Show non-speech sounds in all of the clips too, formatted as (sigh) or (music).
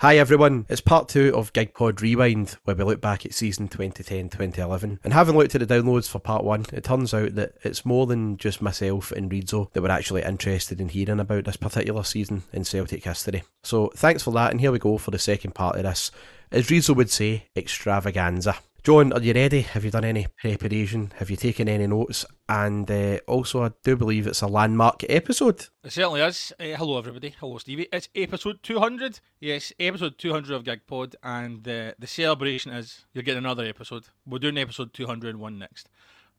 Hi everyone, it's part two of GigPod Rewind, where we look back at season 2010-2011. And having looked at the downloads for part one, it turns out that it's more than just myself and Reedzo that were actually interested in hearing about this particular season in Celtic history. So thanks for that, and here we go for the second part of this. As Reedzo would say, extravaganza. John, are you ready? Have you done any preparation? Have you taken any notes? And uh, also, I do believe it's a landmark episode. It certainly is. Uh, hello, everybody. Hello, Stevie. It's episode 200. Yes, episode 200 of GigPod, and uh, the celebration is you're getting another episode. We're doing episode 201 next.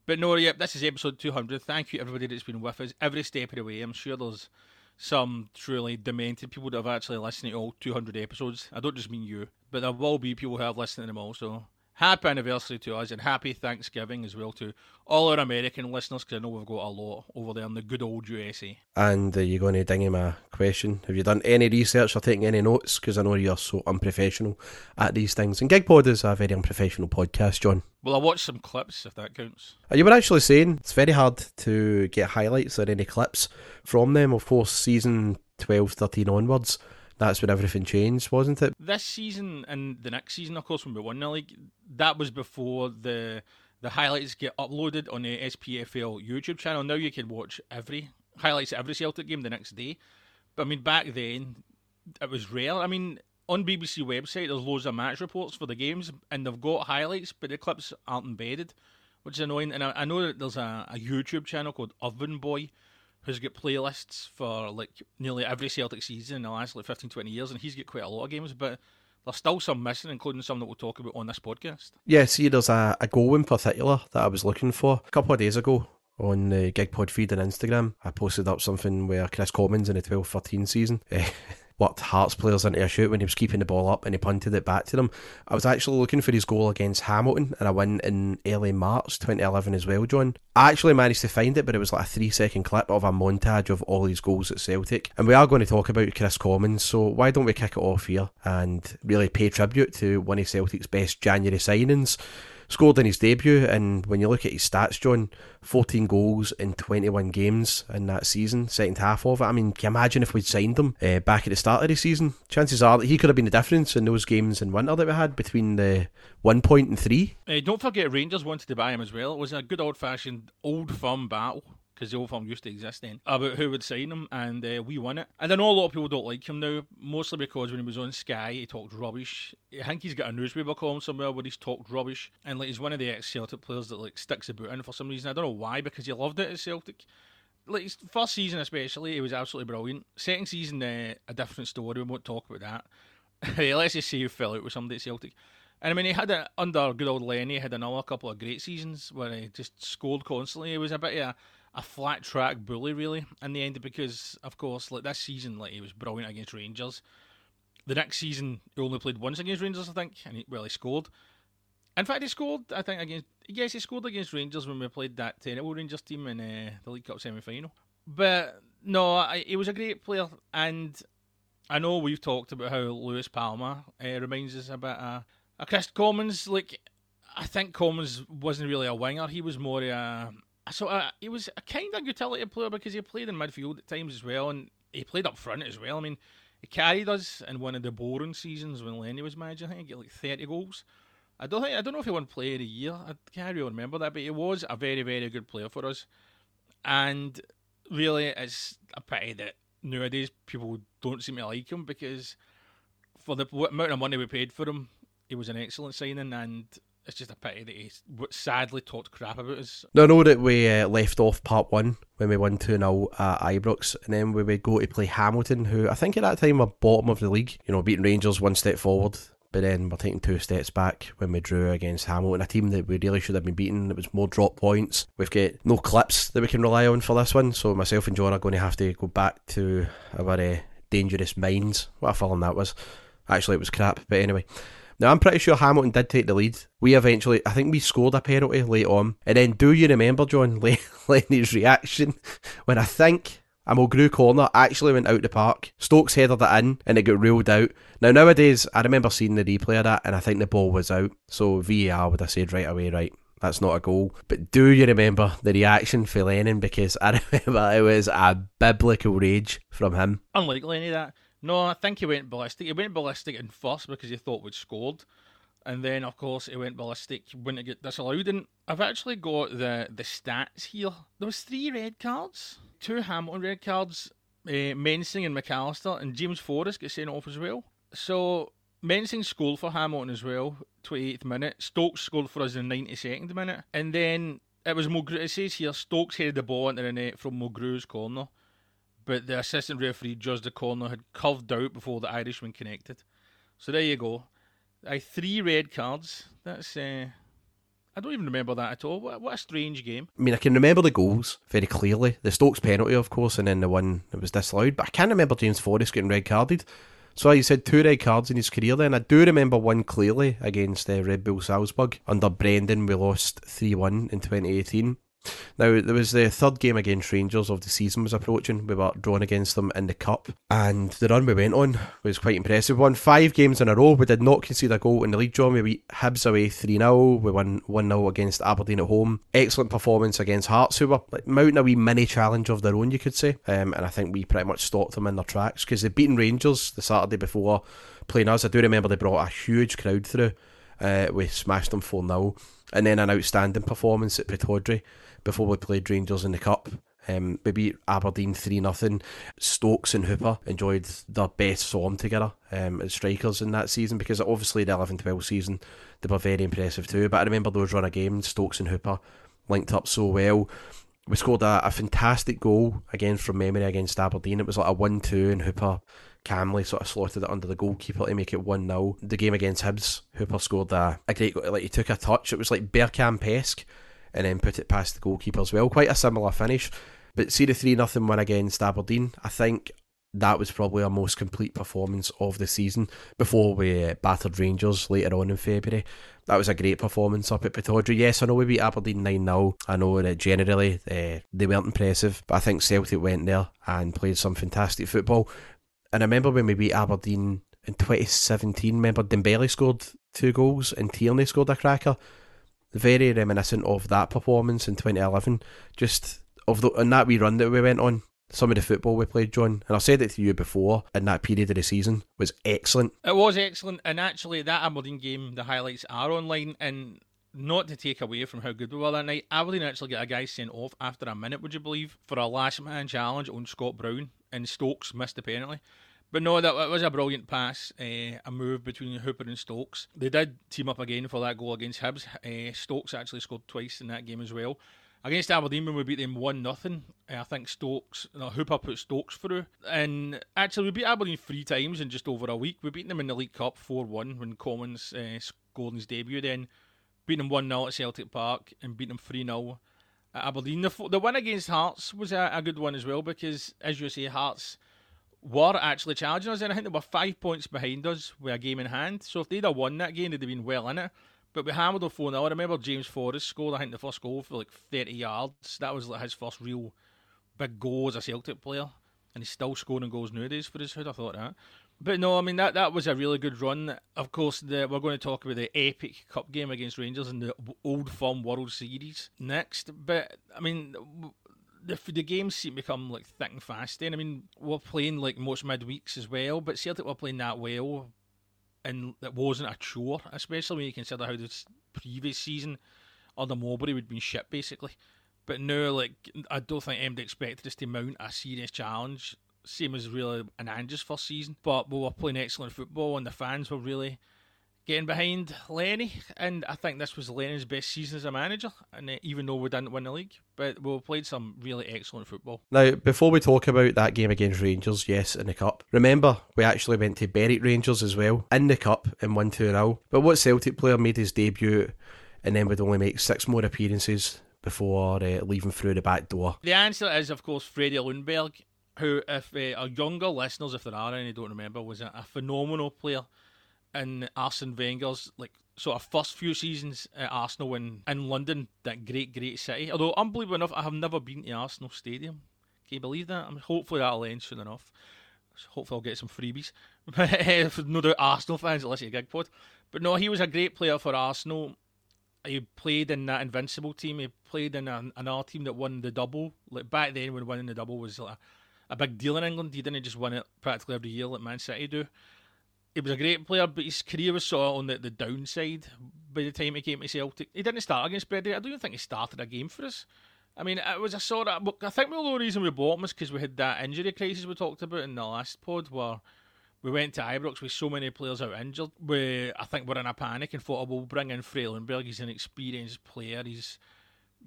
But no, yep, this is episode 200. Thank you, everybody that's been with us every step of the way. I'm sure there's some truly demented people that have actually listened to all 200 episodes. I don't just mean you, but there will be people who have listened to them also happy anniversary to us and happy Thanksgiving as well to all our American listeners because I know we've got a lot over there in the good old USA. And uh, you're going to ding him a question. Have you done any research or taken any notes? Because I know you're so unprofessional at these things. And GigPod is a very unprofessional podcast, John. Well, I watched some clips if that counts. Uh, You were actually saying it's very hard to get highlights or any clips from them. Of course, season 12, 13 onwards that's when everything changed, wasn't it? This season and the next season, of course, when we won the league, that was before the the highlights get uploaded on the SPFL YouTube channel. Now you can watch every highlights of every Celtic game the next day. But I mean, back then it was rare. I mean, on BBC website, there's loads of match reports for the games, and they've got highlights, but the clips aren't embedded, which is annoying. And I, I know that there's a, a YouTube channel called Oven Boy who's got playlists for like nearly every Celtic season in the last like 15, 20 years, and he's got quite a lot of games, but there's still some missing, including some that we'll talk about on this podcast. Yeah, see, there's a, a goal in particular that I was looking for a couple of days ago on the GigPod feed on Instagram. I posted up something where Kris Commons in the 12 13 season. (laughs) Eh, worked Hearts players into a shoot when he was keeping the ball up and he punted it back to them. I was actually looking for his goal against Hamilton and I went in early March 2011 as well, John. I actually managed to find it, but it was like a three second clip of a montage of all his goals at Celtic. And we are going to talk about Kris Commons, so why don't we kick it off here and really pay tribute to one of Celtic's best January signings? Scored in his debut, and when you look at his stats, John, 14 goals in 21 games in that season, second half of it. I mean, can you imagine if we'd signed him uh, back at the start of the season? Chances are that he could have been the difference in those games in winter that we had between the one point and three. Uh, don't forget, Rangers wanted to buy him as well. It was a good old fashioned old firm battle. Because the old firm used to exist then, about who would sign him, and uh, we won it. And I know a lot of people don't like him now, mostly because when he was on Sky, he talked rubbish. I think he's got a newspaper column somewhere where he's talked rubbish, and like he's one of the ex-Celtic players that like sticks the boot in for some reason. I don't know why, because he loved it at Celtic. Like his first season especially, he was absolutely brilliant. Second season, uh, a different story. We won't talk about that. (laughs) Let's just say he fell out with somebody at Celtic. And I mean, he had it under good old Lenny. He had another couple of great seasons where he just scored constantly. He was a bit of a, a flat track bully, really, in the end, because of course, like this season, like he was brilliant against Rangers. The next season, he only played once against Rangers, I think, and he, well, he scored. In fact, he scored. I think against yes, he scored against Rangers when we played that terrible Rangers team in uh, the League Cup semi final. But no, I, he was a great player, and I know we've talked about how Luis Palma uh, reminds us about a, a Kris Commons. Like I think Commons wasn't really a winger; he was more a, sort of uh, he was a kind of utility player because he played in midfield at times as well, and he played up front as well. I mean, he carried us in one of the boring seasons when Lenny was manager. I think he got like thirty goals. I don't think I don't know if he won Player of the Year. I can't really remember that, but he was a very very good player for us. And really, it's a pity that nowadays people don't seem to like him because for the amount of money we paid for him, he was an excellent signing, and it's just a pity that he sadly talked crap about us. No, I know that we uh, left off part one when we won 2 0 at Ibrox, and then we would go to play Hamilton, who I think at that time were bottom of the league, you know, beating Rangers one step forward. But then we're taking two steps back when we drew against Hamilton, a team that we really should have been beating. It was more drop points. We've got no clips that we can rely on for this one, so myself and John are going to have to go back to our uh, dangerous minds. What a film that was. Actually, it was crap, but anyway. Now, I'm pretty sure Hamilton did take the lead. We eventually, I think we scored a penalty late on. And then, do you remember, John, (laughs) Lenny's reaction when I think a Mulgrew corner actually went out the park. Stokes headed it in and it got ruled out. Now, nowadays, I remember seeing the replay of that and I think the ball was out. So VAR would have said right away, right, that's not a goal. But do you remember the reaction for Lennon? Because I (laughs) remember it was a biblical rage from him. Unlikely any of that. No, I think he went ballistic. He went ballistic in first because he thought we'd scored. And then, of course, he went ballistic when it got disallowed. And I've actually got the, the stats here. There was three red cards two Hamilton red cards, uh, Mensing and McAllister, and James Forrest gets sent off as well. So Mensing scored for Hamilton as well, 28th minute. Stokes scored for us in the 92nd minute. And then it was Mulgrew. It says here Stokes headed the ball into the net from Mulgrew's corner, but the assistant referee judged the corner had curved out before the Irishman connected. So there you go. I three red cards. That's uh, I don't even remember that at all. What, what, a strange game. I mean, I can remember the goals very clearly. The Stokes penalty, of course, and then the one that was disallowed. But I can't remember James Forrest getting red carded. So he said two red cards in his career then. I do remember one clearly against uh, Red Bull Salzburg. Under Brendan, we lost 3 1 in 2018. Now, there was the third game against Rangers of the season was approaching. We were drawn against them in the Cup, and the run we went on was quite impressive. We won five games in a row. We did not concede a goal in the league, draw. We beat Hibs away 3 0. We won 1 0 against Aberdeen at home. Excellent performance against Hearts, who were like, mounting a wee mini challenge of their own, you could say. Um, and I think we pretty much stopped them in their tracks because they'd beaten Rangers the Saturday before playing us. I do remember they brought a huge crowd through. Uh, we smashed them 4 0. And then an outstanding performance at Pittodrie before we played Rangers in the Cup. Um, we beat Aberdeen 3 0. Stokes and Hooper enjoyed their best form together um, as strikers in that season because obviously the 11 12 season they were very impressive too. But I remember those run of games, Stokes and Hooper linked up so well. We scored a, a fantastic goal again from memory against Aberdeen. It was like a 1 2, and Hooper calmly sort of slotted it under the goalkeeper to make it 1 0. The game against Hibs, Hooper scored a, a great like he took a touch. It was like Bergkamp esque and then put it past the goalkeeper as well. Quite a similar finish. But see the 3 0 win against Aberdeen, I think that was probably our most complete performance of the season before we uh, battered Rangers later on in February. That was a great performance up at Pittodrie. Yes, I know we beat Aberdeen 9 0. I know that generally uh, they weren't impressive, but I think Celtic went there and played some fantastic football. And I remember when we beat Aberdeen in 2017, remember Dembele scored two goals and Tierney scored a cracker? Very reminiscent of that performance in 2011. Just of the that wee run that we went on, some of the football we played, John, and I said it to you before, in that period of the season was excellent. It was excellent, and actually that Aberdeen game, the highlights are online, and not to take away from how good we were that night, Aberdeen actually got a guy sent off after a minute, would you believe, for a last man challenge on Scott Brown, and Stokes missed the penalty. But no, that, was a brilliant pass, uh, a move between Hooper and Stokes. They did team up again for that goal against Hibs. Uh, Stokes actually scored twice in that game as well. Against Aberdeen, when we beat them 1 nothing, uh, I think Stokes, no, Hooper put Stokes through. And actually, we beat Aberdeen three times in just over a week. We beat them in the League Cup 4 1 when Commons goal in his debut. Then beating them one 0 at Celtic Park and beating them three 0 at Aberdeen. The, the win against Hearts was a, a good one as well because, as you say, Hearts were actually challenging us, and I think they were five points behind us with a game in hand. So if they'd have won that game, they'd have been well in it. But we hammered them 4 0. I remember James Forrest scored, I think, the first goal for like 30 yards. That was like his first real big goal as a Celtic player. And he's still scoring goals nowadays for his hood. I thought that. But no, I mean that that was a really good run. Of course, the, we're going to talk about the epic cup game against Rangers in the Old Firm World Series next. But I mean, the the games seem to become like thick and fast. Then I mean, we're playing like most midweeks as well, but Celtic were playing that well, and it wasn't a chore, especially when you consider how the previous season under Mowbray would been shit basically. But now, like, I don't think anybody expected us to mount a serious challenge same as really an Ange's first season. But we were playing excellent football, and the fans were really getting behind Lenny. And I think this was Lenny's best season as a manager. And uh, even though we didn't win the league, but we played some really excellent football. Now, before we talk about that game against Rangers, yes, in the cup. Remember, we actually went to Berwick Rangers as well in the cup and won two 0 But what Celtic player made his debut and then would only make six more appearances before uh, leaving through the back door? The answer is, of course, Freddie Ljungberg who, if uh, our younger listeners, if there are any, don't remember, was a, a phenomenal player in Arsene Wenger's like sort of first few seasons at Arsenal in, in London, that great, great city. Although, unbelievable enough, I have never been to Arsenal Stadium. Can you believe that? I mean, hopefully that'll end soon enough. Hopefully I'll get some freebies. (laughs) no doubt Arsenal fans that listen to Gigpod. But no, he was a great player for Arsenal. He played in that Invincible team. He played in an, another team that won the double. Like back then, when winning the double was like a big deal in England. He didn't just win it practically every year like Man City do. He was a great player, but his career was sort of on the, the downside by the time he came to Celtic. He didn't start against Brady. I don't even think he started a game for us. I mean, it was a sort of. I think the only reason we bought him was because we had that injury crisis we talked about in the last pod where we went to Ibrox with so many players out injured. We, I think, we're in a panic and thought, oh, we'll bring in Freelandberg. He's an experienced player. He's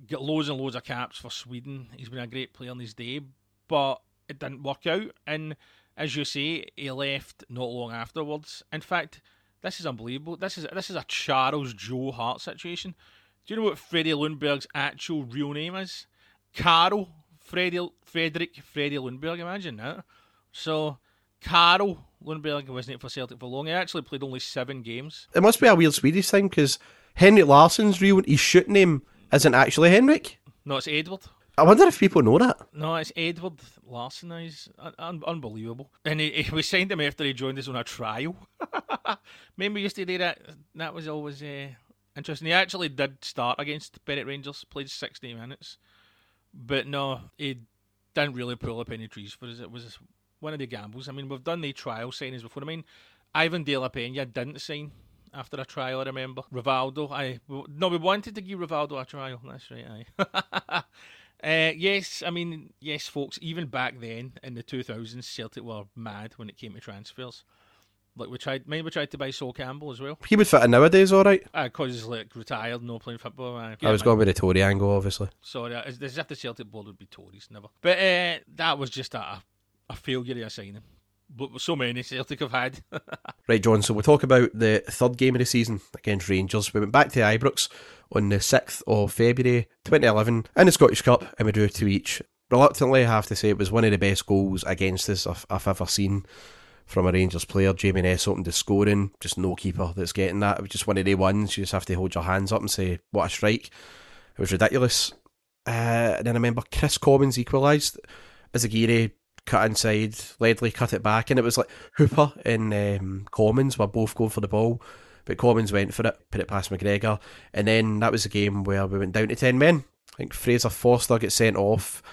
got loads and loads of caps for Sweden. He's been a great player in his day. But it didn't work out. And as you say, he left not long afterwards. In fact, this is unbelievable. This is this is a Charles Joe Hart situation. Do you know what Freddie Ljungberg's actual real name is? Carl Freddie Frederick Freddie Ljungberg. Imagine that. So Carl Ljungberg wasn't for Celtic for long. He actually played only seven games. It must be a weird Swedish thing because Henrik Larsson's real his shoot name isn't actually Henrik. No, it's Edward. I wonder if people know that. No, it's Edward Larsson. He's un- unbelievable. And he, he, we signed him after he joined us on a trial. (laughs) Remember, we used to do that. That was always uh, interesting. He actually did start against Berwick Rangers, played 60 minutes. But no, he didn't really pull up any trees for us. It was one of the gambles. I mean, we've done the trial signings before. I mean, Ivan De La Pena didn't sign after a trial, I remember. Rivaldo, I no, we wanted to give Rivaldo a trial. That's right, aye. (laughs) Uh, yes, I mean, yes, folks. Even back then in the 2000s, Celtic were mad when it came to transfers. Like we tried, maybe we tried to buy Sol Campbell as well. He would fit in nowadays, all right. Because uh, he's like retired, no playing football. Uh, I was going with the Tory angle, obviously. Sorry, as, as if the Celtic board would be Tories, never. But uh, that was just a, a failure of a signing so many Celtic have had. (laughs) right, John. So we'll talk about the third game of the season against Rangers. We went back to Ibrox on the 6th of February 2011 in the Scottish Cup and we drew two each. Reluctantly, I have to say it was one of the best goals against us I've, I've ever seen from a Rangers player. Jamie Ness opened the scoring, just no keeper that's getting that. It was just one of the ones you just have to hold your hands up and say, what a strike. It was ridiculous. Uh, and then I remember Kris Commons equalised. Izaguirre cut inside, Ledley cut it back, and it was like Hooper and um, Commons were both going for the ball, but Commons went for it, put it past McGregor, and then that was a game where we went down to 10 men. I think Fraser Forster gets sent off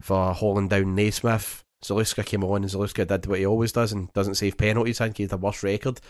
for hauling down Naismith. Zaluska came on, and Zaluska did what he always does and doesn't save penalties. I think he had the worst record.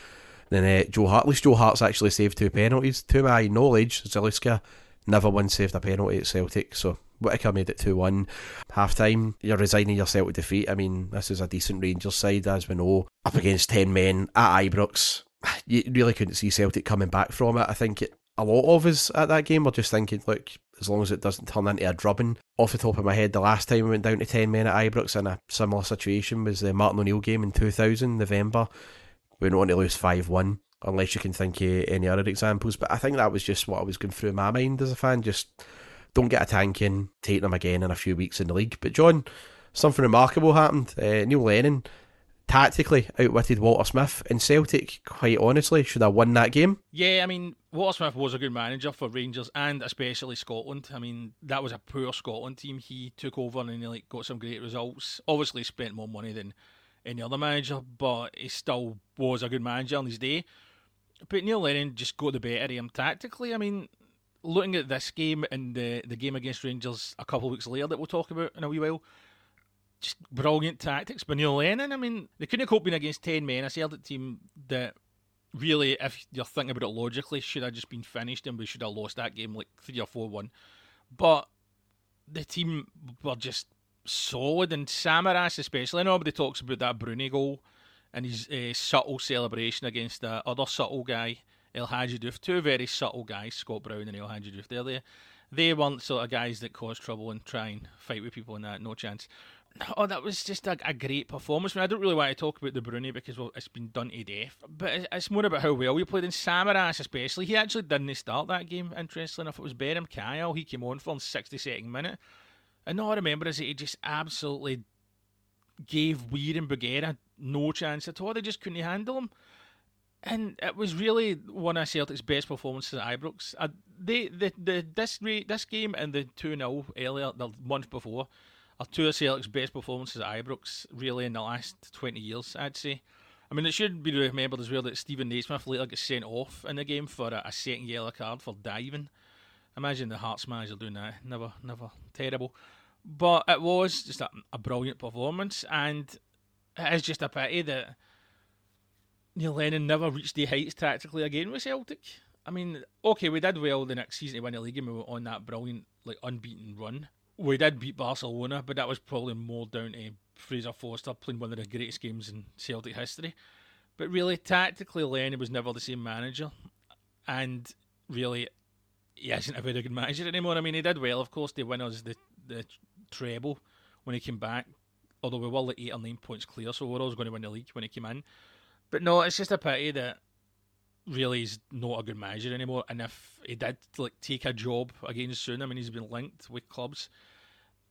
Then uh, Joe Hart, at least Joe Hart's actually saved two penalties. To my knowledge, Zaluska never once saved a penalty at Celtic, so Whittaker made it 2 1. Half time, you're resigning yourself to defeat. I mean, this is a decent Rangers side, as we know, up against 10 men at Ibrox. (sighs) You really couldn't see Celtic coming back from it. I think it, a lot of us at that game were just thinking, look, as long as it doesn't turn into a drubbing. Off the top of my head, the last time we went down to 10 men at Ibrox in a similar situation was the Martin O'Neill game in 2000, November. We don't want to lose 5 1. unless you can think of any other examples. But I think that was just what I was going through my mind as a fan. Just don't get a tank in, take them again in a few weeks in the league. But John, something remarkable happened. Uh, Neil Lennon tactically outwitted Walter Smith, and Celtic, quite honestly, should have won that game. Yeah, I mean, Walter Smith was a good manager for Rangers and especially Scotland. I mean, that was a poor Scotland team. He took over and he like got some great results. Obviously, spent more money than any other manager, but he still was a good manager on his day. But Neil Lennon just got the better of him tactically. I mean, looking at this game and the the game against Rangers a couple of weeks later that we'll talk about in a wee while, just brilliant tactics by Neil Lennon. I mean, they couldn't have coped being against 10 men. A Celtic team that really, if you're thinking about it logically, should have just been finished and we should have lost that game like 3 or 4 1. But the team were just solid, and Samaras especially. Nobody talks about that Broony goal and his uh, subtle celebration against the other subtle guy, El Hadji. Two very subtle guys, Scott Brown and El Hadji. They're there. They weren't sort of guys that cause trouble and try and fight with people in that. No chance. Oh, that was just a, a great performance. I, mean, I don't really want to talk about the Broony because well, it's been done to death, but it's more about how well we played in Samaras, especially. He actually didn't start that game. Interestingly enough, it was Beram Kayal. He came on for the 62nd minute, and all I remember is that he just absolutely gave Weir and Bougherra no chance at all. They just couldn't handle him. And it was really one of Celtic's best performances at Ibrox. Uh, they, the, the, this, this game and the 2 0 earlier, the month before, are two of Celtic's best performances at Ibrox, really, in the last 20 years, I'd say. I mean, it should be remembered as well that Steven Naismith later got sent off in the game for a, a second yellow card for diving. Imagine the Hearts manager doing that. Never, never terrible. But it was just a, a brilliant performance, and it is just a pity that Neil Lennon never reached the heights tactically again with Celtic. I mean, okay, we did well the next season to win the league, and we were on that brilliant, like unbeaten run we did beat Barcelona, but that was probably more down to Fraser Forster playing one of the greatest games in Celtic history. But really, tactically, Lenny was never the same manager, and really, he isn't a very good manager anymore. I mean, he did well, of course, to win us the the treble when he came back. Although we were like eight or nine points clear, so we were always going to win the league when he came in. But no, it's just a pity that really he's not a good manager anymore. And if he did like take a job again soon, I mean he's been linked with clubs.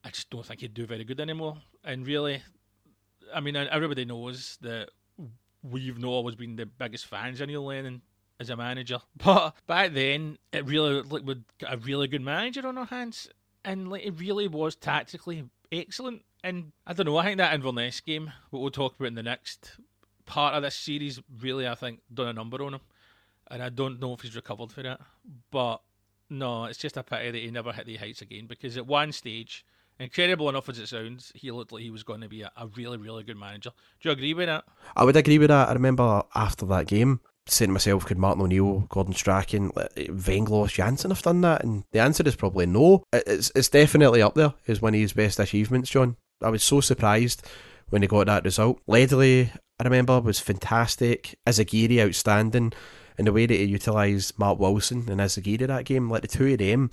I just don't think he'd do very good anymore. And really, I mean everybody knows that we've not always been the biggest fans of Neil Lennon as a manager, (laughs) but back then it really like we'd got a really good manager on our hands, and like it really was tactically excellent. And I don't know, I think that Inverness game, what we'll talk about in the next part of this series, really I think done a number on him and I don't know if he's recovered for that. But no, it's just a pity that he never hit the heights again because at one stage, incredible enough as it sounds, he looked like he was going to be a, a really, really good manager. Do you agree with that? I would agree with that. I remember after that game, saying to myself, could Martin O'Neill, Gordon Strachan, Venglos, eh, Jansen have done that? And the answer is probably no. It's it's definitely up there as one of his best achievements, John. I was so surprised when he got that result. Ledley, I remember, was fantastic. Izaguirre, outstanding and the way that he utilised Mark Wilson and Izaguirre that game, like the two of them.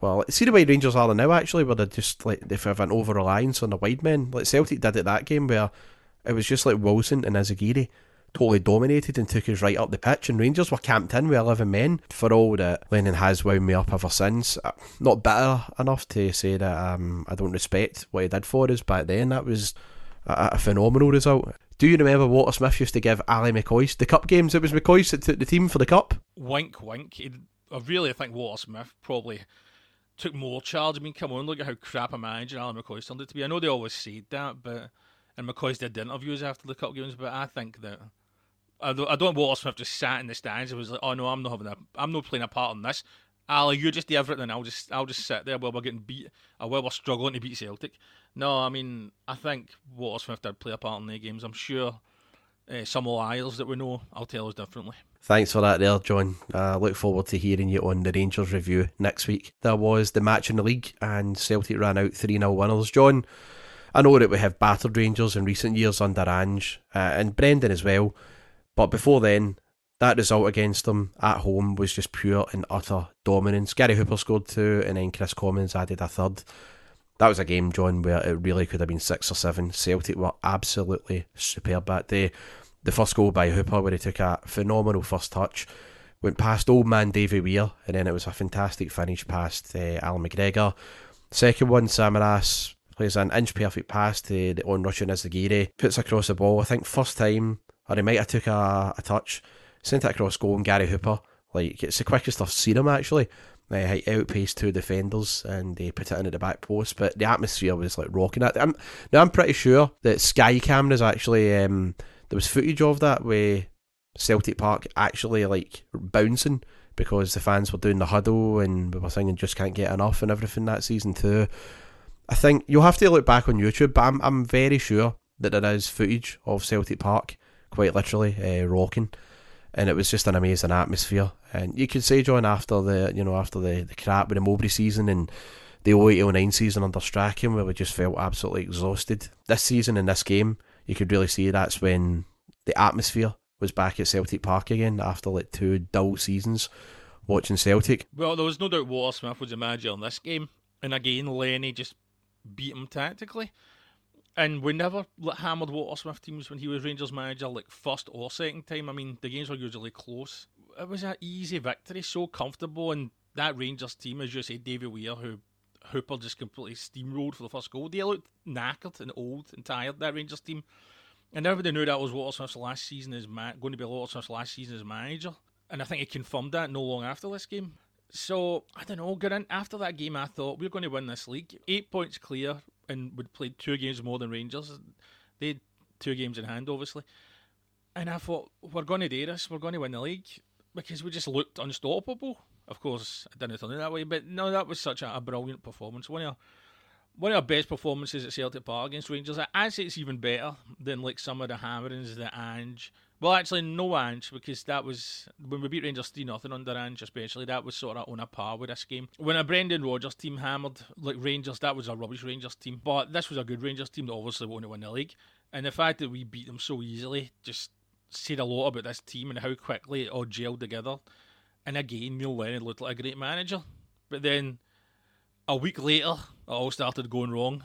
Well, see the way Rangers are now, actually, where they're just like they have an over reliance on the wide men. Like Celtic did it that game, where it was just like Wilson and Izaguirre totally dominated and took us right up the pitch. And Rangers were camped in with 11 men. For all that Lennon has wound me up ever since, uh, not bitter enough to say that um, I don't respect what he did for us back then. That was a, a phenomenal result. Do you remember Walter Smith used to give Ally McCoist the cup games? It was McCoist that took the team for the cup. Wink, wink. I really think Walter Smith probably took more charge. I mean, come on, look at how crap a manager Alan McCoist turned out to be. I know they always said that, but and McCoist did interviews after the cup games, but I think that I don't, I don't want Walter Smith just sat in the stands and was like, "Oh no, I'm not having a, I'm not playing a part in this." Ali, you just do everything. I'll just, I'll just sit there while we're getting beat, or while we're struggling to beat Celtic. No, I mean, I think Walter Smith did play a part in the games. I'm sure uh, some liars that we know, I'll tell us differently. Thanks for that there, John. I uh, look forward to hearing you on the Rangers review next week. There was the match in the league, and Celtic ran out 3 0 winners. John, I know that we have battered Rangers in recent years under Ange, uh, and Brendan as well, but before then, that result against them at home was just pure and utter dominance. Gary Hooper scored two, and then Kris Commons added a third that was a game, John, where it really could have been six or seven. Celtic were absolutely superb that day. the first goal by Hooper, where he took a phenomenal first touch, went past old man Davy Weir, and then it was a fantastic finish past uh, Allan McGregor. Second one, Samaras plays an inch perfect pass to the on Russian Izaguirre, puts across the ball. I think first time, or he might have took a, a touch, sent it across goal, and Gary Hooper, like it's the quickest I've seen him actually. Uh, he outpaced two defenders and they put it in at the back post, but the atmosphere was like rocking it. I'm, now I'm pretty sure that Sky cameras actually um, there was footage of that where Celtic Park actually like bouncing because the fans were doing the huddle and we were singing "Just Can't Get Enough" and everything that season too. I think you'll have to look back on YouTube, but I'm I'm very sure that there is footage of Celtic Park quite literally uh, rocking and it was just an amazing atmosphere. And you could say, John, after the you know after the, the crap with the Mowbray season and the 08-09 season under Strachan, where we just felt absolutely exhausted. This season in this game, you could really see that's when the atmosphere was back at Celtic Park again after like two dull seasons watching Celtic. Well, there was no doubt Walter Smith was the manager in this game, and again Lenny just beat him tactically. And we never hammered Walter Smith teams when he was Rangers manager, like first or second time. I mean, the games were usually close. It was an easy victory, so comfortable. And that Rangers team, as you say, David Weir, who Hooper just completely steamrolled for the first goal. They looked knackered and old and tired, that Rangers team. And everybody knew that was Walter Smith's last season as ma- going to be Walter Smith's last season as manager. And I think he confirmed that no long after this game. So I don't know. Going after that game, I thought we are going to win this league. Eight points clear, and would played two games more than Rangers. They had two games in hand, obviously. And I thought we're going to do this. We're going to win the league because we just looked unstoppable. Of course, I didn't turn it that way, but no, that was such a, a brilliant performance. One of one of our best performances at Celtic Park against Rangers. I'd say it's even better than like some of the hammerings, that Ange, well, actually, no Ange, because that was when we beat Rangers 3 nothing under Ange, especially. That was sort of on a par with this game. When a Brendan Rodgers team hammered like Rangers, that was a rubbish Rangers team. But this was a good Rangers team that obviously to win the league. And the fact that we beat them so easily just said a lot about this team and how quickly it all gelled together. And again, Neil Lennon looked like a great manager. But then a week later, it all started going wrong.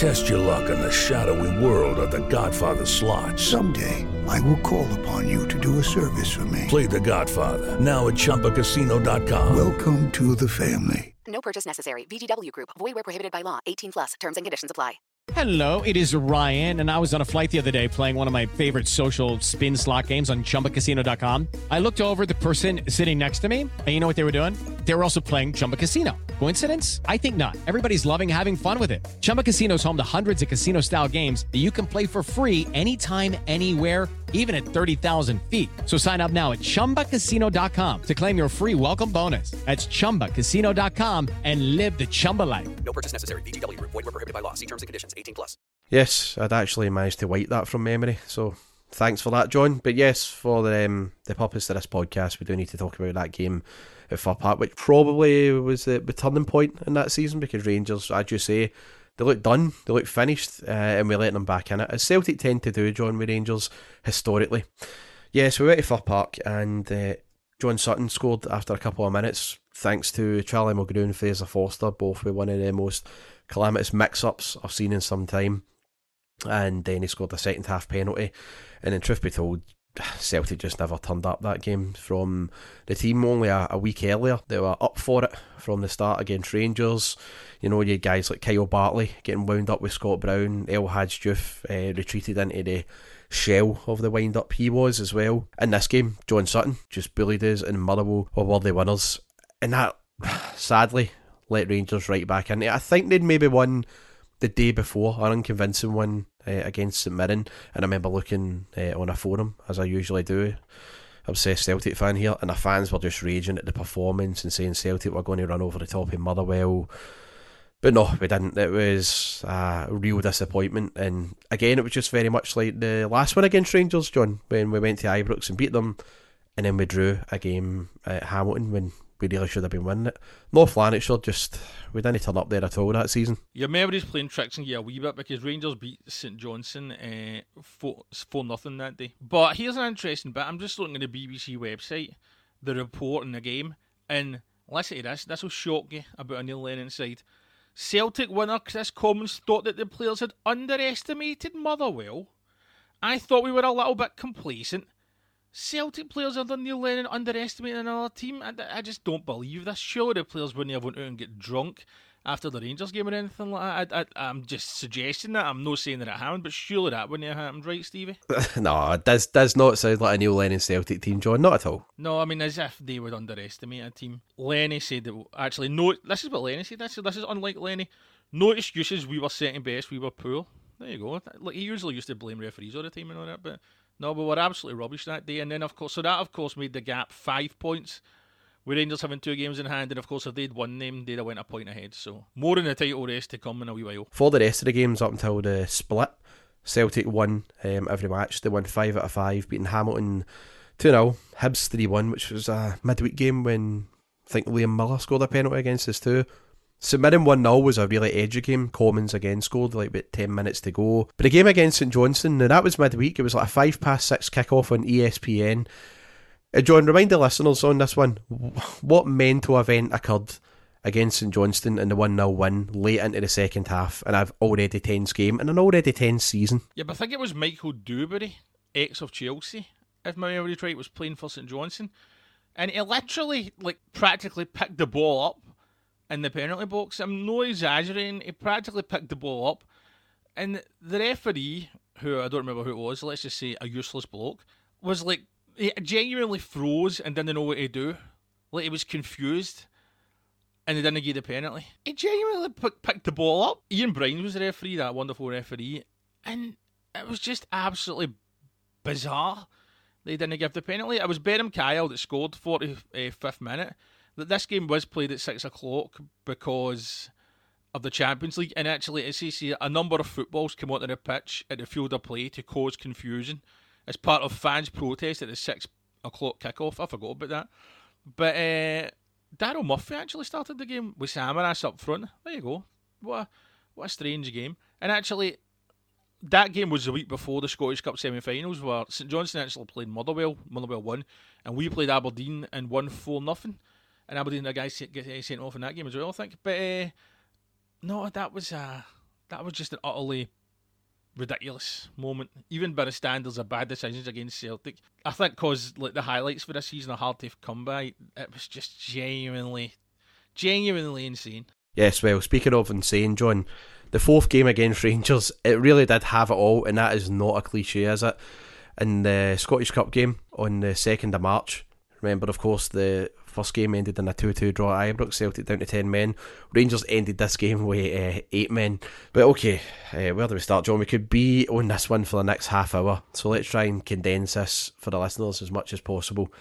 Test your luck in the shadowy world of The Godfather slot. Someday, I will call upon you to do a service for me. Play The Godfather now at ChumbaCasino.com. Welcome to the family. No purchase necessary. VGW Group. Void where prohibited by law. 18 plus. Terms and conditions apply. Hello, it is Ryan, and I was on a flight the other day playing one of my favorite social spin slot games on ChumbaCasino.com. I looked over at the person sitting next to me, and you know what they were doing? They were also playing Chumba Casino. Coincidence? I think not. Everybody's loving having fun with it. Chumba Casino is home to hundreds of casino-style games that you can play for free anytime, anywhere even at 30,000 feet. So sign up now at ChumbaCasino.com to claim your free welcome bonus. That's ChumbaCasino.com and live the Chumba life. No purchase necessary. VGW. Void were prohibited by law. See terms and conditions. 18 plus. Yes, I'd actually managed to wipe that from memory, so thanks for that, John. But yes, for the um, the purpose of this podcast, we do need to talk about that game at Fir Park, which probably was the, the turning point in that season because Rangers, as you say, they look done, they look finished, uh, and we're letting them back in it. As Celtic tend to do, John, with Rangers, historically. Yes, we went to Fir Park, and uh, John Sutton scored after a couple of minutes, thanks to Charlie Mulgrew and Fraser Forster, both with one of the most calamitous mix-ups I've seen in some time. And then he scored a second half penalty. And then, truth be told, Celtic just never turned up that game from the team only a, a, week earlier. They were up for it from the start against Rangers. You know, you had guys like Kyle Bartley getting wound up with Scott Brown. El Hadj Diouf uh, retreated into the shell of the wind up he was as well. In this game, John Sutton just bullied us and Motherwell were worthy winners. And that, (sighs) sadly, let Rangers right back in. I think they'd maybe won the day before, an unconvincing one uh, against St Mirren, and I remember looking uh, on a forum as I usually do. Obsessed Celtic fan here, and the fans were just raging at the performance and saying Celtic were going to run over the top of Motherwell. But no, we didn't. It was a real disappointment. And again, it was just very much like the last one against Rangers, John, when we went to Ibrox and beat them. And then we drew a game at Hamilton when we really should have been winning it. North Lanarkshire just, we didn't turn up there at all that season. Your memory's playing tricks on you a wee bit because Rangers beat St Johnstone uh, 4 nothing that day. But here's an interesting bit. I'm just looking at the BBC website, the report in the game, and listen to this. This will shock you about a Neil Lennon side. Celtic winner Kris Commons thought that the players had underestimated Motherwell. I thought we were a little bit complacent. Celtic players under Neil Lennon underestimating another team. I, I just don't believe this. Surely the players wouldn't have went out and get drunk after the Rangers game or anything like that. I, am just suggesting that. I'm not saying that it happened, but surely that wouldn't have happened, right, Stevie? (laughs) no, it does, does not sound like a Neil Lennon Celtic team, John. Not at all. No, I mean, as if they would underestimate a team. Lenny said that, actually, no, this is what Lenny said. This, this is unlike Lenny. No excuses, we were second best, we were poor. There you go. Like, he usually used to blame referees all the time and all that, but no, we were absolutely rubbish that day. And then, of course, so that, of course, made the gap five points. With Rangers having two games in hand, and of course, if they'd won them, they'd have went a point ahead. So, more in the title race to come in a wee while. For the rest of the games up until the split, Celtic won um, every match. They won 5 out of 5, beating Hamilton 2 0, Hibs 3 1, which was a midweek game when I think Liam Miller scored a penalty against us too. St Mirren 1 0 was a really edgy game. Commons again scored like about 10 minutes to go. But the game against St Johnstone, now that was midweek. It was like a 5 past 6 kickoff on ESPN. Uh, John, remind the listeners on this one what mental event occurred against St Johnstone in the 1 0 win late into the second half, and I've already tense game and an already tense season. Yeah, but I think it was Michael Duberry, ex of Chelsea, if my memory's right, was playing for St Johnstone. And he literally, like, practically picked the ball up in the penalty box. I'm not exaggerating. He practically picked the ball up, and the referee, who I don't remember who it was, let's just say a useless bloke, was like he genuinely froze and didn't know what to do. Like he was confused, and he didn't give the penalty. He genuinely p- picked the ball up. Iain Brines was the referee, that wonderful referee, and it was just absolutely bizarre. They didn't give the penalty. It was Beram Kayal that scored 45th eh, minute this game was played at six o'clock because of the Champions League, and actually, it's easy. A number of footballs came onto the pitch at the field of play to cause confusion as part of fans' protest at the six o'clock kickoff. I forgot about that, but uh, Daryl Murphy actually started the game with Samaras up front. There you go. What a, what a strange game. And actually, that game was the week before the Scottish Cup semi-finals, where St Johnstone actually played Motherwell. Motherwell won, and we played Aberdeen and won four nothing and Aberdeen the guys get sent off in that game as well. I think, but uh, no, that was uh, that was just an utterly ridiculous moment, even by the standards of bad decisions against Celtic. I think because like the highlights for this season are hard to come by. It was just genuinely, genuinely insane. Yes, well, speaking of insane, John, the fourth game against (laughs) Rangers, it really did have it all, and that is not a cliche, is it? In the Scottish Cup game on the second of March. Remember, of course, the First game ended in a 2 2 draw at Ibrox, Celtic down to 10 men. Rangers ended this game with uh, 8 men. But okay, uh, where do we start, John? We could be on this one for the next half hour, so let's try and condense this for the listeners as much as possible.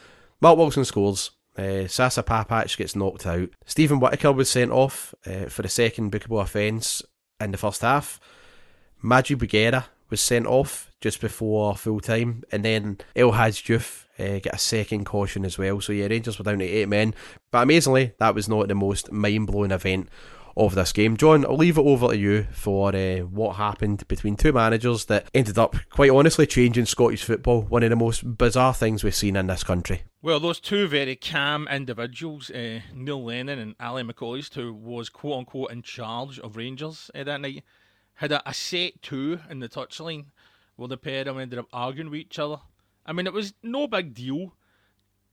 Mark Wilson scores. Uh, Sasa Papac gets knocked out. Steven Whittaker was sent off uh, for the second bookable offence in the first half. Madjid Bougherra was sent off just before full time, and then El Hadj uh, get a second caution as well. So yeah, Rangers were down to eight men, but amazingly, that was not the most mind blowing event of this game. John, I'll leave it over to you for uh, what happened between two managers that ended up, quite honestly, changing Scottish football. One of the most bizarre things we've seen in this country. Well, those two very calm individuals, uh, Neil Lennon and Ally McCoist, who was quote unquote in charge of Rangers uh, that night, had a, a set two in the touchline where the pair of them ended up arguing with each other. I mean, it was no big deal.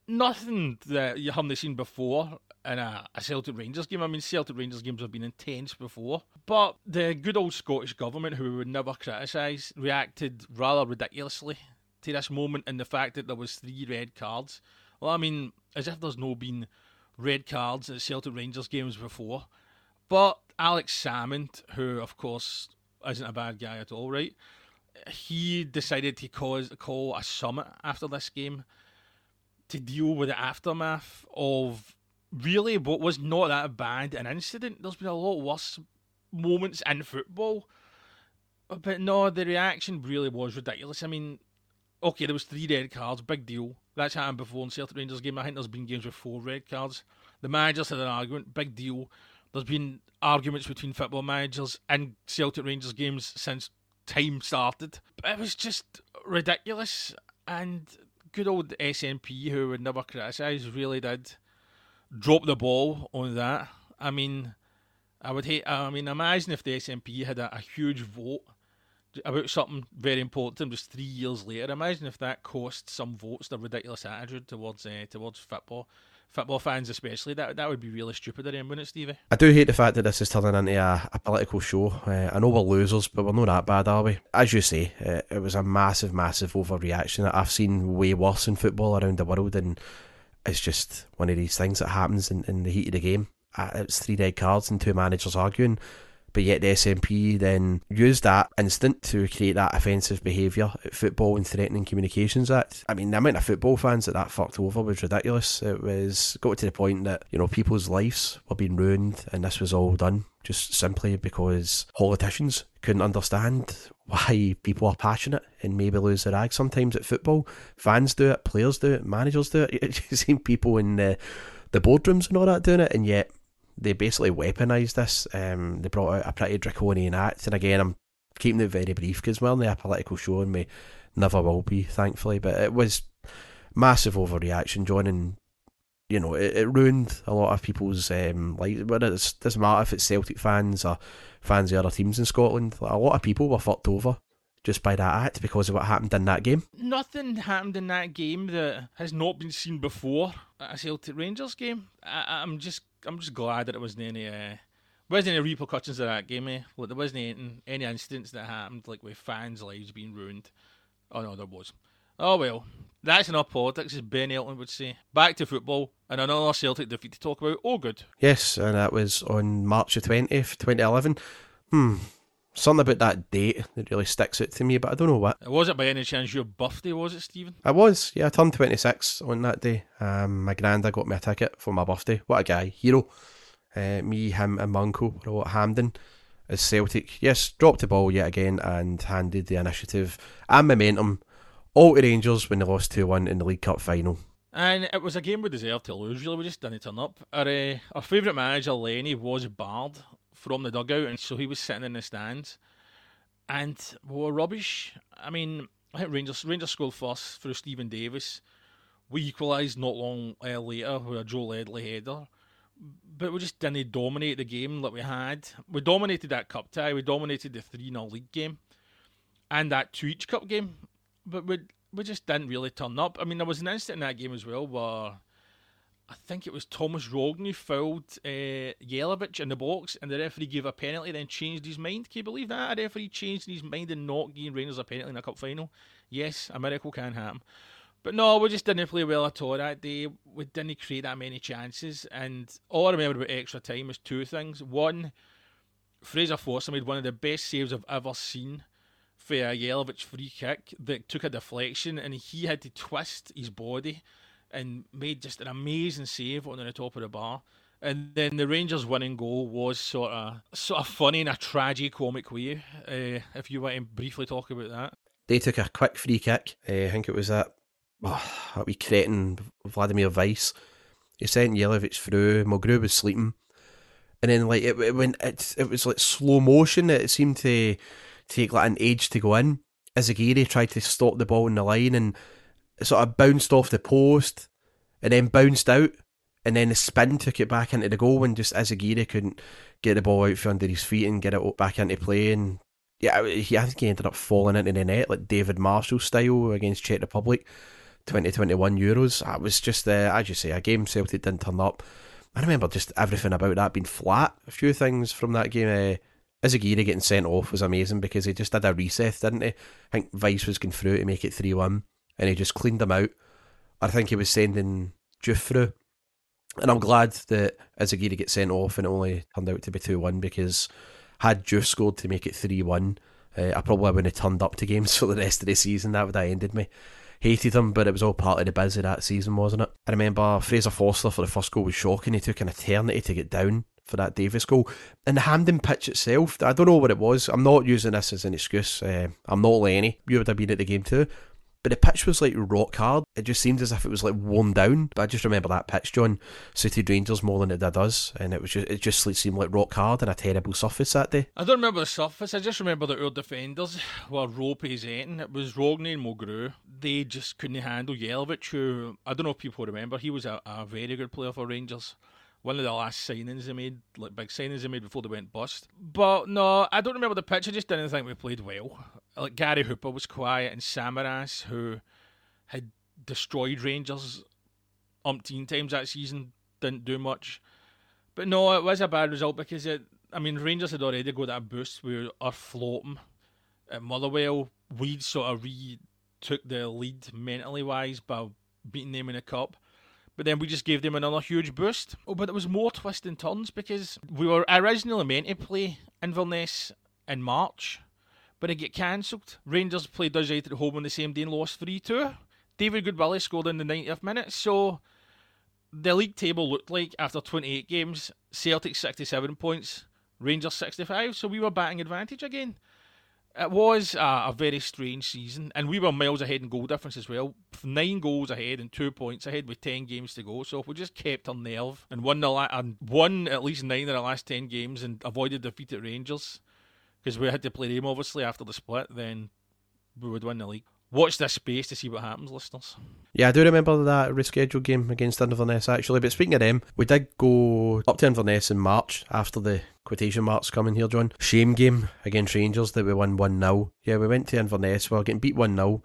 Nothing that you haven't seen before in a, a, Celtic Rangers game. I mean, Celtic Rangers games have been intense before. But the good old Scottish government, who we would never criticise, reacted rather ridiculously to this moment and the fact that there was three red cards. Well, I mean, as if there's no been red cards at Celtic Rangers games before. But Alex Salmond, who of course isn't a bad guy at all, right? He decided to cause, call a summit after this game to deal with the aftermath of really what was not that bad an incident. There's been a lot worse moments in football. But no, the reaction really was ridiculous. I mean, okay, there was three red cards, big deal. That's happened before in Celtic Rangers game. I think there's been games with four red cards. The managers had an argument, big deal. There's been arguments between football managers in Celtic Rangers games since time started. It was just ridiculous. And good old SNP, who would never criticise, really did drop the ball on that. I mean, I would hate. I mean, imagine if the SNP had a, a huge vote about something very important just three years later. Imagine if that cost some votes the ridiculous attitude towards uh, towards football. Football fans, especially, that that would be really stupid, then, wouldn't it, Stevie? I do hate the fact that this is turning into a, a political show. Uh, I know we're losers, but we're not that bad, are we? As you say, uh, it was a massive, massive overreaction that I've seen way worse in football around the world, and it's just one of these things that happens in, in the heat of the game. Uh, it's three red cards and two managers arguing but yet the SNP then used that instant to create that offensive behaviour at Football and Threatening Communications Act. I mean, the amount of football fans that that fucked over was ridiculous. It was got to the point that, you know, people's lives were being ruined and this was all done just simply because politicians couldn't understand (laughs) why people are passionate and maybe lose their rag sometimes at football. Fans do it, players do it, managers do it. (laughs) You've seen people in the, the boardrooms and all that doing it, and yet they basically weaponised this. Um, they brought out a pretty draconian act, and again, I'm keeping it very brief because we're only a political show, and we never will be, thankfully. But it was massive overreaction, John, and you know it, it ruined a lot of people's um, lives. But it doesn't matter if it's Celtic fans or fans of other teams in Scotland. A lot of people were fucked over just by that act because of what happened in that game. Nothing happened in that game that has not been seen before at a Celtic Rangers game. I, am just I'm just glad that it wasn't any uh, wasn't any repercussions of that game. Eh? Like there wasn't any, any incidents that happened like with fans' lives being ruined. Oh no, there was. Oh well, that's enough politics, as Ben Elton would say. Back to football and another Celtic defeat to talk about. Oh, good. Yes, and that was on March the twentieth, twenty eleven. Hmm, something about that date that really sticks out to me, but I don't know what. Was it by any chance your birthday, was it, Stephen? I was, yeah. I turned 26 on that day. Um, my granda got me a ticket for my birthday. What a guy, hero. Uh, me, him, and my uncle were all at Hampden as Celtic. Yes, dropped the ball yet again and handed the initiative and momentum all to Rangers when they lost 2 1 in the League Cup final. And it was a game we deserved to lose, really. We just didn't turn up. Our, uh, our favourite manager, Lenny, was barred from the dugout, and so he was sitting in the stands. And we were rubbish. I mean, I think Rangers Rangers scored first through Stephen Davis. We equalised not long uh, later with a Joe Ledley header. But we just didn't dominate the game like we had. We dominated that cup tie. We dominated the 3 0 league game and that 2 each cup game. But we, we just didn't really turn up. I mean, there was an incident in that game as well where I think it was Thomas Rogne fouled uh, Jelavic in the box, and the referee gave a penalty, then changed his mind. Can you believe that? A referee changed his mind and not giving Rangers a penalty in a cup final. Yes, a miracle can happen. But no, we just didn't play well at all that day. We didn't create that many chances. And all I remember about extra time was two things. One, Fraser Forster made one of the best saves I've ever seen for a Jelavic free kick that took a deflection, and he had to twist his body and made just an amazing save on the top of the bar. And then the Rangers' winning goal was sort of sort of funny in a tragic comic way. Uh, if you want to briefly talk about that, they took a quick free kick. Uh, I think it was that oh, that wee cretin Vladimir Weiss. He sent Jelavic through. Mulgrew was sleeping, and then like it, it went. It it was like slow motion. It seemed to take like an age to go in. Izaguirre tried to stop the ball in the line and sort of bounced off the post and then bounced out. And then the spin took it back into the goal and just Izaguirre couldn't get the ball out from under his feet and get it back into play. And yeah, I think he ended up falling into the net like David Marshall style against Czech Republic 2021 Euros. That was just, uh, as you say, a game Celtic didn't turn up. I remember just everything about that being flat. A few things from that game. Uh, Izaguirre getting sent off was amazing because he just did a reset, didn't he? I think Weiss was going through to make it 3 1 and he just cleaned them out. I think he was sending through And I'm glad that Izaguirre gets sent off and it only turned out to be 2 1 because had Juice scored to make it 3 1, uh, I probably wouldn't have turned up to games (laughs) for the rest of the season. That would have ended me. Hated him, but it was all part of the of that season, wasn't it? I remember Fraser Forster for the first goal was shocking. He took an eternity to get down for that Davis goal. And the Hampden pitch itself, I don't know what it was. I'm not using this as an excuse. Uh, I'm not Lenny. You would have been at the game too. But the pitch was like rock hard. It just seemed as if it was like worn down. But I just remember that pitch, John, suited Rangers more than it did us, and it was just it just seemed like rock hard and a terrible surface that day. I don't remember the surface. I just remember that our defenders were ropey as anything. It was Rogne and Mulgrew. They just couldn't handle Jelavic, who I don't know if people remember. He was a, a very good player for Rangers one of the last signings they made, like big signings they made before they went bust. But no, I don't remember the pitch. I just didn't think we played well. Like Gary Hooper was quiet, and Samaras, who had destroyed Rangers umpteen times that season, didn't do much. But no, it was a bad result because it. I mean, Rangers had already got that boost. We are floating at Motherwell. We sort of re took the lead mentally wise by beating them in a cup. But then we just gave them another huge boost. Oh, but it was more twists and turns because we were originally meant to play Inverness in March, but it get cancelled. Rangers played us at home on the same day and lost 3 2. David Goodwillie scored in the 90th minute, so the league table looked like after 28 games Celtic 67 points, Rangers 65, so we were batting advantage again. It was a, a, very strange season, and we were miles ahead in goal difference as well. Nine goals ahead and two points ahead with ten games to go. So if we just kept our nerve and won the la- and won at least nine of the last ten games and avoided defeat at Rangers, because we had to play them obviously after the split, then we would win the league watch this space to see what happens, listeners. Yeah, I do remember that rescheduled game against Inverness actually. But speaking of them, we did go up to Inverness in March after the quotation marks coming here, John. Shame game against Rangers that we won 1 0. Yeah, we went to Inverness, we were getting beat 1 0.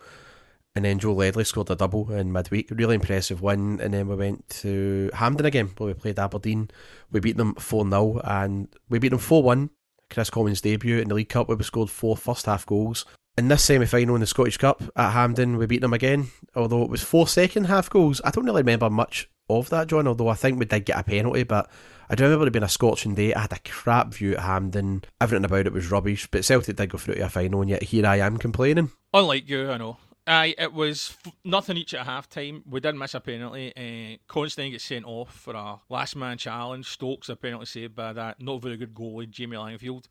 And then Joe Ledley scored a double in midweek. Really impressive win. And then we went to Hampden again, where we played Aberdeen. We beat them 4 0 and we beat them 4 1. Kris Commons' debut in the League Cup, where we scored four first half goals in this semi final in the Scottish Cup at Hampden, we beat them again, although it was four second half goals. I don't really remember much of that, John, although I think we did get a penalty, but I do remember it being a scorching day. I had a crap view at Hampden. Everything about it was rubbish, but Celtic did go through to a final, and yet here I am complaining. Unlike you, I know. Aye, it was f- nothing each at half time. We did miss a penalty. Uh, Constantine gets sent off for a last man challenge. Stokes apparently saved by that. Not very good goalie, Jamie Langfield.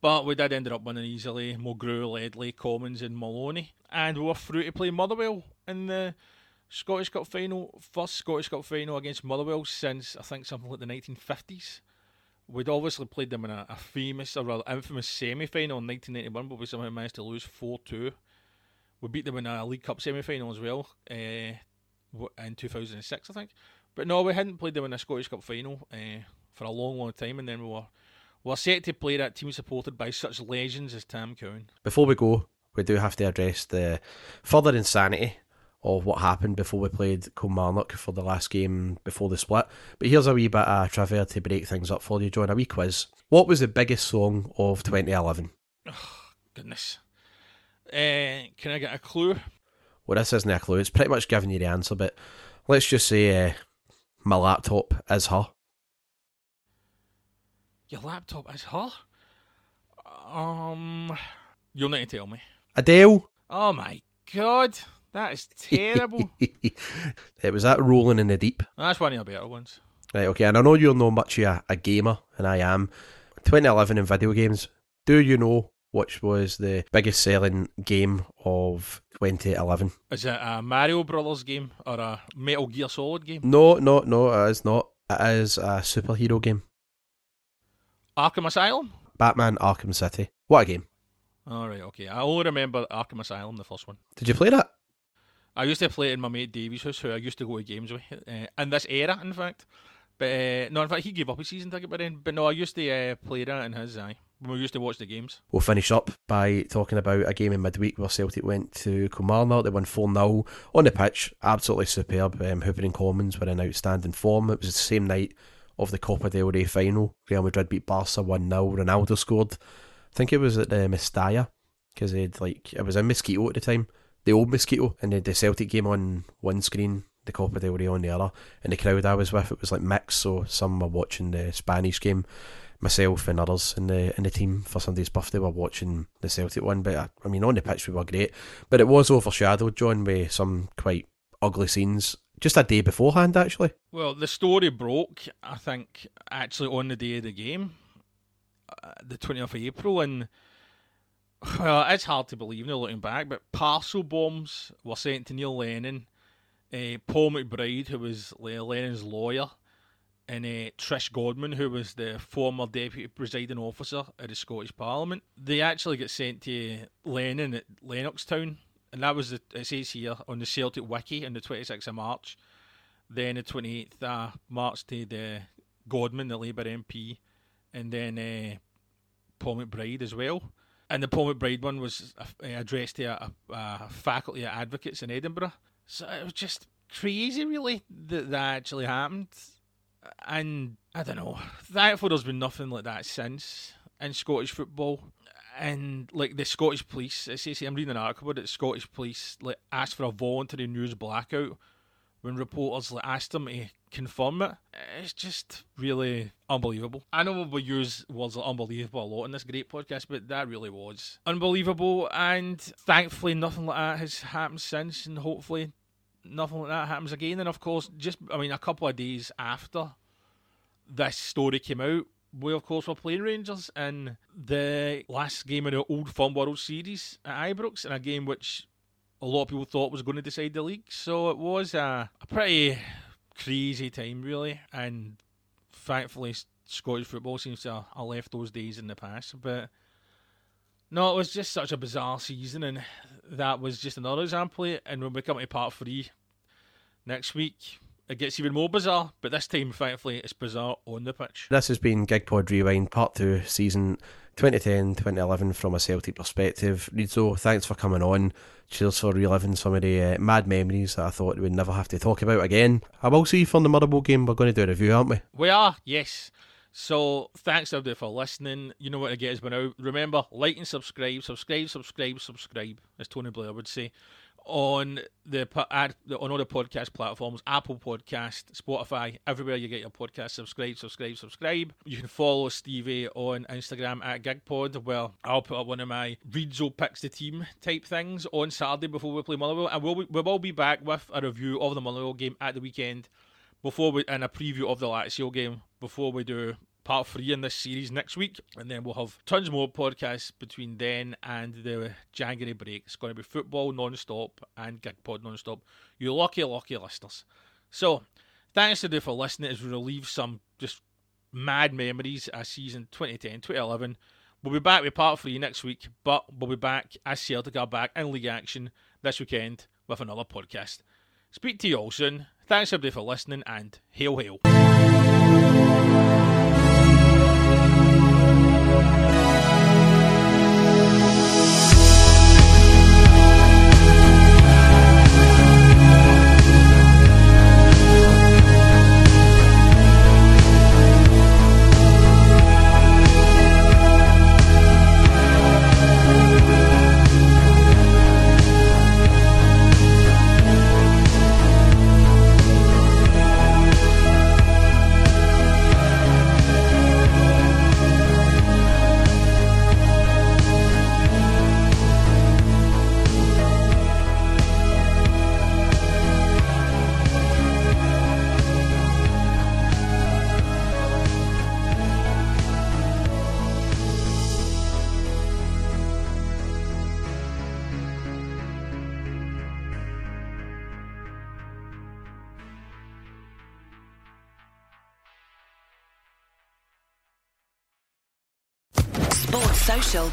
But we did end up winning easily. Mulgrew, Ledley, Commons, and Maloney. And we were through to play Motherwell in the Scottish Cup final. First Scottish Cup final against Motherwell since I think something like the 1950s. We'd obviously played them in a, a famous, or rather infamous semi final in 1991, but we somehow managed to lose 4 2. We beat them in a League Cup semi final as well uh, in 2006, I think. But no, we hadn't played them in a Scottish Cup final uh, for a long, long time, and then we were we're set to play that team supported by such legends as Tam Cowan. Before we go, we do have to address the further insanity of what happened before we played Kilmarnock for the last game before the split. But here's a wee bit of trivia to break things up for you, John. A wee quiz. What was the biggest song of 2011? Oh, goodness. Uh, can I get a clue? Well, this isn't a clue. It's pretty much giving you the answer, but let's just say uh, my laptop is her. Your laptop is her? Um, you'll need to tell me. Adele. Oh my god, that is (laughs) terrible. it was that rolling in the deep. That's one of the better ones. Right, okay, and I know you're not much of a, a gamer, and I am. 2011 in video games. Do you know which was the biggest selling game of 2011? Is it a Mario Brothers game or a Metal Gear Solid game? No, no, no, it is not. It is a superhero game. Arkham Asylum? Batman Arkham City. What a game. Alright, okay. I only remember Arkham Asylum, the first one. Did you play that? I used to play in my mate Davy's house, who I used to go to games with. Uh, in this era, in fact. But uh, no, in fact, he gave up his season ticket by then. But no, I used to uh, play that in his eye we used to watch the games. We'll finish up by talking about a game in midweek where Celtic went to Kilmarnock. They won 4 0 on the pitch. Absolutely superb. Um, Hooper and Commons were in outstanding form. It was the same night of the Copa del Rey final. Real Madrid beat Barca 1 0. Ronaldo scored. I think it was at the Mestalla because like it was in Mosquito at the time, the old Mosquito, and had the Celtic game on one screen, the Copa del Rey on the other. And the crowd I was with, it was like mixed, so some were watching the Spanish game. Myself and others in the in the team for Sunday's birthday were watching the Celtic one, but I, I mean on the pitch we were great, but it was overshadowed, John, with some quite ugly scenes just a day beforehand, actually. Well, the story broke, I think, actually on the day of the game, uh, the 20th of April, and well, it's hard to believe now looking back, but parcel bombs were sent to Neil Lennon, uh, Paul McBride, who was Lennon's lawyer, and uh, Trish Godman, who was the former deputy presiding officer at the Scottish Parliament. They actually get sent to Lennon at Lennoxtown and that was the, it says here on the Celtic wiki on the 26th of March. Then the 28th of March to the Godman, the Labour MP, and then uh, Paul McBride as well. And the Paul McBride one was uh, addressed to a, a, faculty of advocates in Edinburgh. So it was just crazy, really, that that actually happened. And I don't know. Thankfully, there's been nothing like that since in Scottish football and like the Scottish police, it says I'm reading an article about it. Scottish police like asked for a voluntary news blackout when reporters like asked them to confirm it. It's just really unbelievable. I know we use words like unbelievable a lot in this great podcast, but that really was unbelievable. And thankfully, nothing like that has happened since, and hopefully, nothing like that happens again. And of course, just I mean, a couple of days after this story came out, we of course were playing Rangers in the last game of the Old Firm World Series at Ibrox, in a game which a lot of people thought was going to decide the league. So it was a, a pretty crazy time, really, and thankfully Scottish football seems to have left those days in the past. But no, it was just such a bizarre season, and that was just another example. And when we come to part three next week, it gets even more bizarre, but this time, thankfully, it's bizarre on the pitch. This has been GigPod Rewind Part 2, Season 2010 2011 from a Celtic perspective. Rizzo, thanks for coming on. Cheers for reliving some of the uh, mad memories that I thought we'd never have to talk about again. I will see you from the Motherwell game. We're going to do a review, aren't we? We are, yes. So thanks everybody for listening. You know what to get us by now. Remember, like and subscribe, subscribe, subscribe, subscribe, as Tony Blair would say on the on all the podcast platforms Apple Podcast, Spotify, everywhere you get your podcast. Subscribe, subscribe, subscribe. You can follow Stevie on Instagram at GigPod. Well, I'll put up one of my Rizzo picks the team type things on Saturday before we play Motherwell, and we'll we will be back with a review of the Motherwell game at the weekend before we and a preview of the Lazio game before we do part three in this series next week, and then we'll have tons more podcasts between then and the January break. It's going to be football non-stop and GigPod non-stop. You lucky, lucky listeners. So, thanks to you for listening as we relieve some just mad memories of season 2010, 2011. We'll be back with part three next week, but we'll be back as Celtic are back in league action this weekend with another podcast. Speak to you all soon. Thanks everybody for listening and hail hail.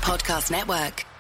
Podcast Network.